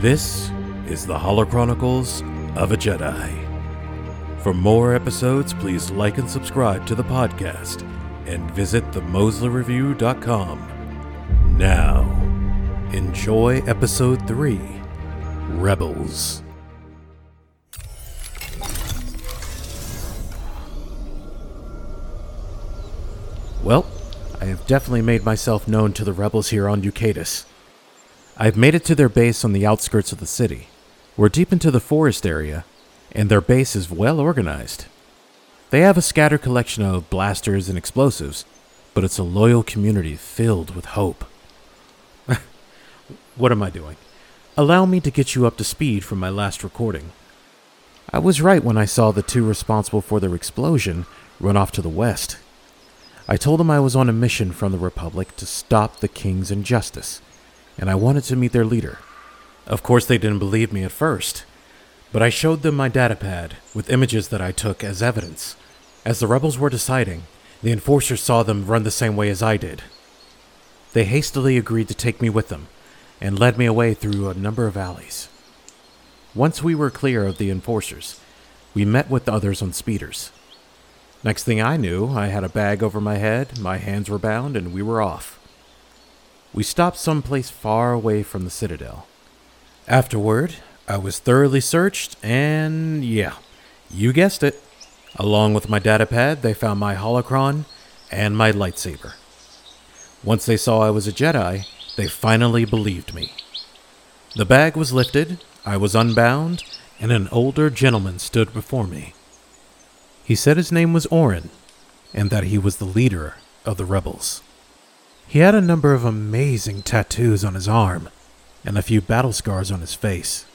This is the Holochronicles of a Jedi. For more episodes, please like and subscribe to the podcast and visit themoslerreview.com. Now, enjoy episode 3 Rebels. Well, I have definitely made myself known to the rebels here on Eucadus. I've made it to their base on the outskirts of the city. We're deep into the forest area, and their base is well organized. They have a scattered collection of blasters and explosives, but it's a loyal community filled with hope. what am I doing? Allow me to get you up to speed from my last recording. I was right when I saw the two responsible for their explosion run off to the west. I told them I was on a mission from the Republic to stop the King's injustice, and I wanted to meet their leader. Of course, they didn't believe me at first, but I showed them my datapad with images that I took as evidence. As the rebels were deciding, the enforcers saw them run the same way as I did. They hastily agreed to take me with them and led me away through a number of alleys. Once we were clear of the enforcers, we met with the others on speeders. Next thing I knew, I had a bag over my head, my hands were bound, and we were off. We stopped someplace far away from the Citadel. Afterward, I was thoroughly searched, and yeah, you guessed it. Along with my datapad, they found my holocron and my lightsaber. Once they saw I was a Jedi, they finally believed me. The bag was lifted, I was unbound, and an older gentleman stood before me. He said his name was Orin, and that he was the leader of the rebels. He had a number of amazing tattoos on his arm, and a few battle scars on his face.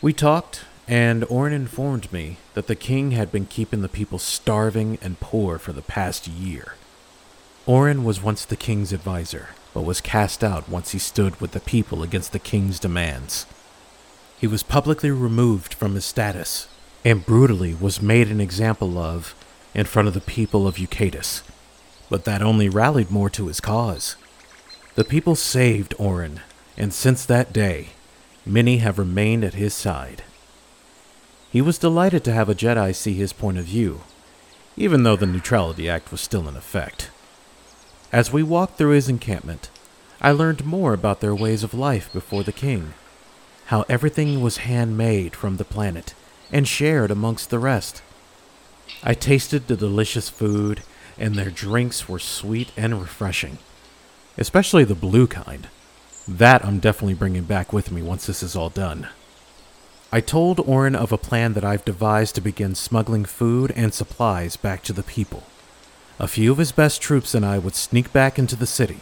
We talked, and Orin informed me that the king had been keeping the people starving and poor for the past year. Orin was once the king's advisor, but was cast out once he stood with the people against the king's demands. He was publicly removed from his status and brutally was made an example of in front of the people of Eucadus, but that only rallied more to his cause. The people saved Orin, and since that day, many have remained at his side. He was delighted to have a Jedi see his point of view, even though the Neutrality Act was still in effect. As we walked through his encampment, I learned more about their ways of life before the king, how everything was handmade from the planet and shared amongst the rest. I tasted the delicious food, and their drinks were sweet and refreshing, especially the blue kind. That I'm definitely bringing back with me once this is all done. I told Orin of a plan that I've devised to begin smuggling food and supplies back to the people. A few of his best troops and I would sneak back into the city,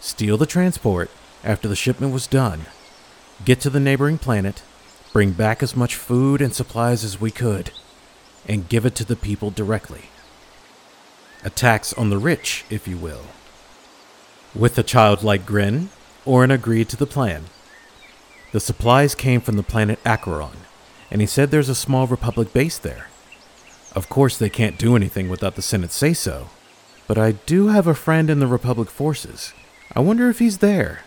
steal the transport after the shipment was done, get to the neighboring planet, bring back as much food and supplies as we could, and give it to the people directly. A tax on the rich, if you will. With a childlike grin, Orin agreed to the plan. The supplies came from the planet Acheron, and he said there's a small Republic base there. Of course, they can't do anything without the Senate say so, but I do have a friend in the Republic forces. I wonder if he's there.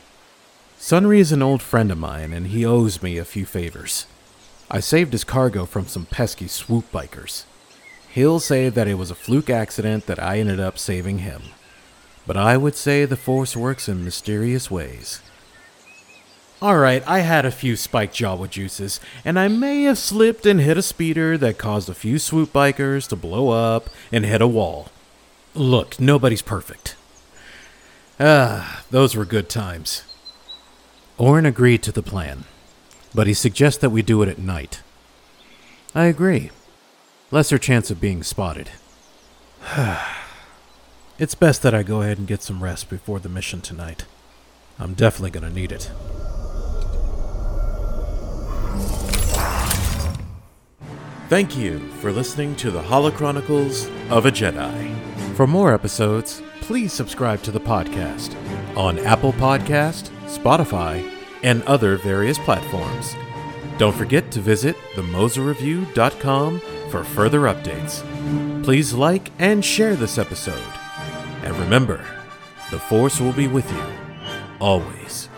Sunry is an old friend of mine, and he owes me a few favors. I saved his cargo from some pesky swoop bikers. He'll say that it was a fluke accident that I ended up saving him. But I would say the Force works in mysterious ways. Alright, I had a few spiked Jawa juices, and I may have slipped and hit a speeder that caused a few swoop bikers to blow up and hit a wall. Look, nobody's perfect. Ah, those were good times. Orin agreed to the plan, but he suggests that we do it at night. I agree. Lesser chance of being spotted. it's best that I go ahead and get some rest before the mission tonight. I'm definitely going to need it. Thank you for listening to the Holochronicles of a Jedi. For more episodes, please subscribe to the podcast on Apple Podcast, Spotify, and other various platforms. Don't forget to visit themoslerreview.com for further updates. Please like and share this episode. And remember, the Force will be with you always.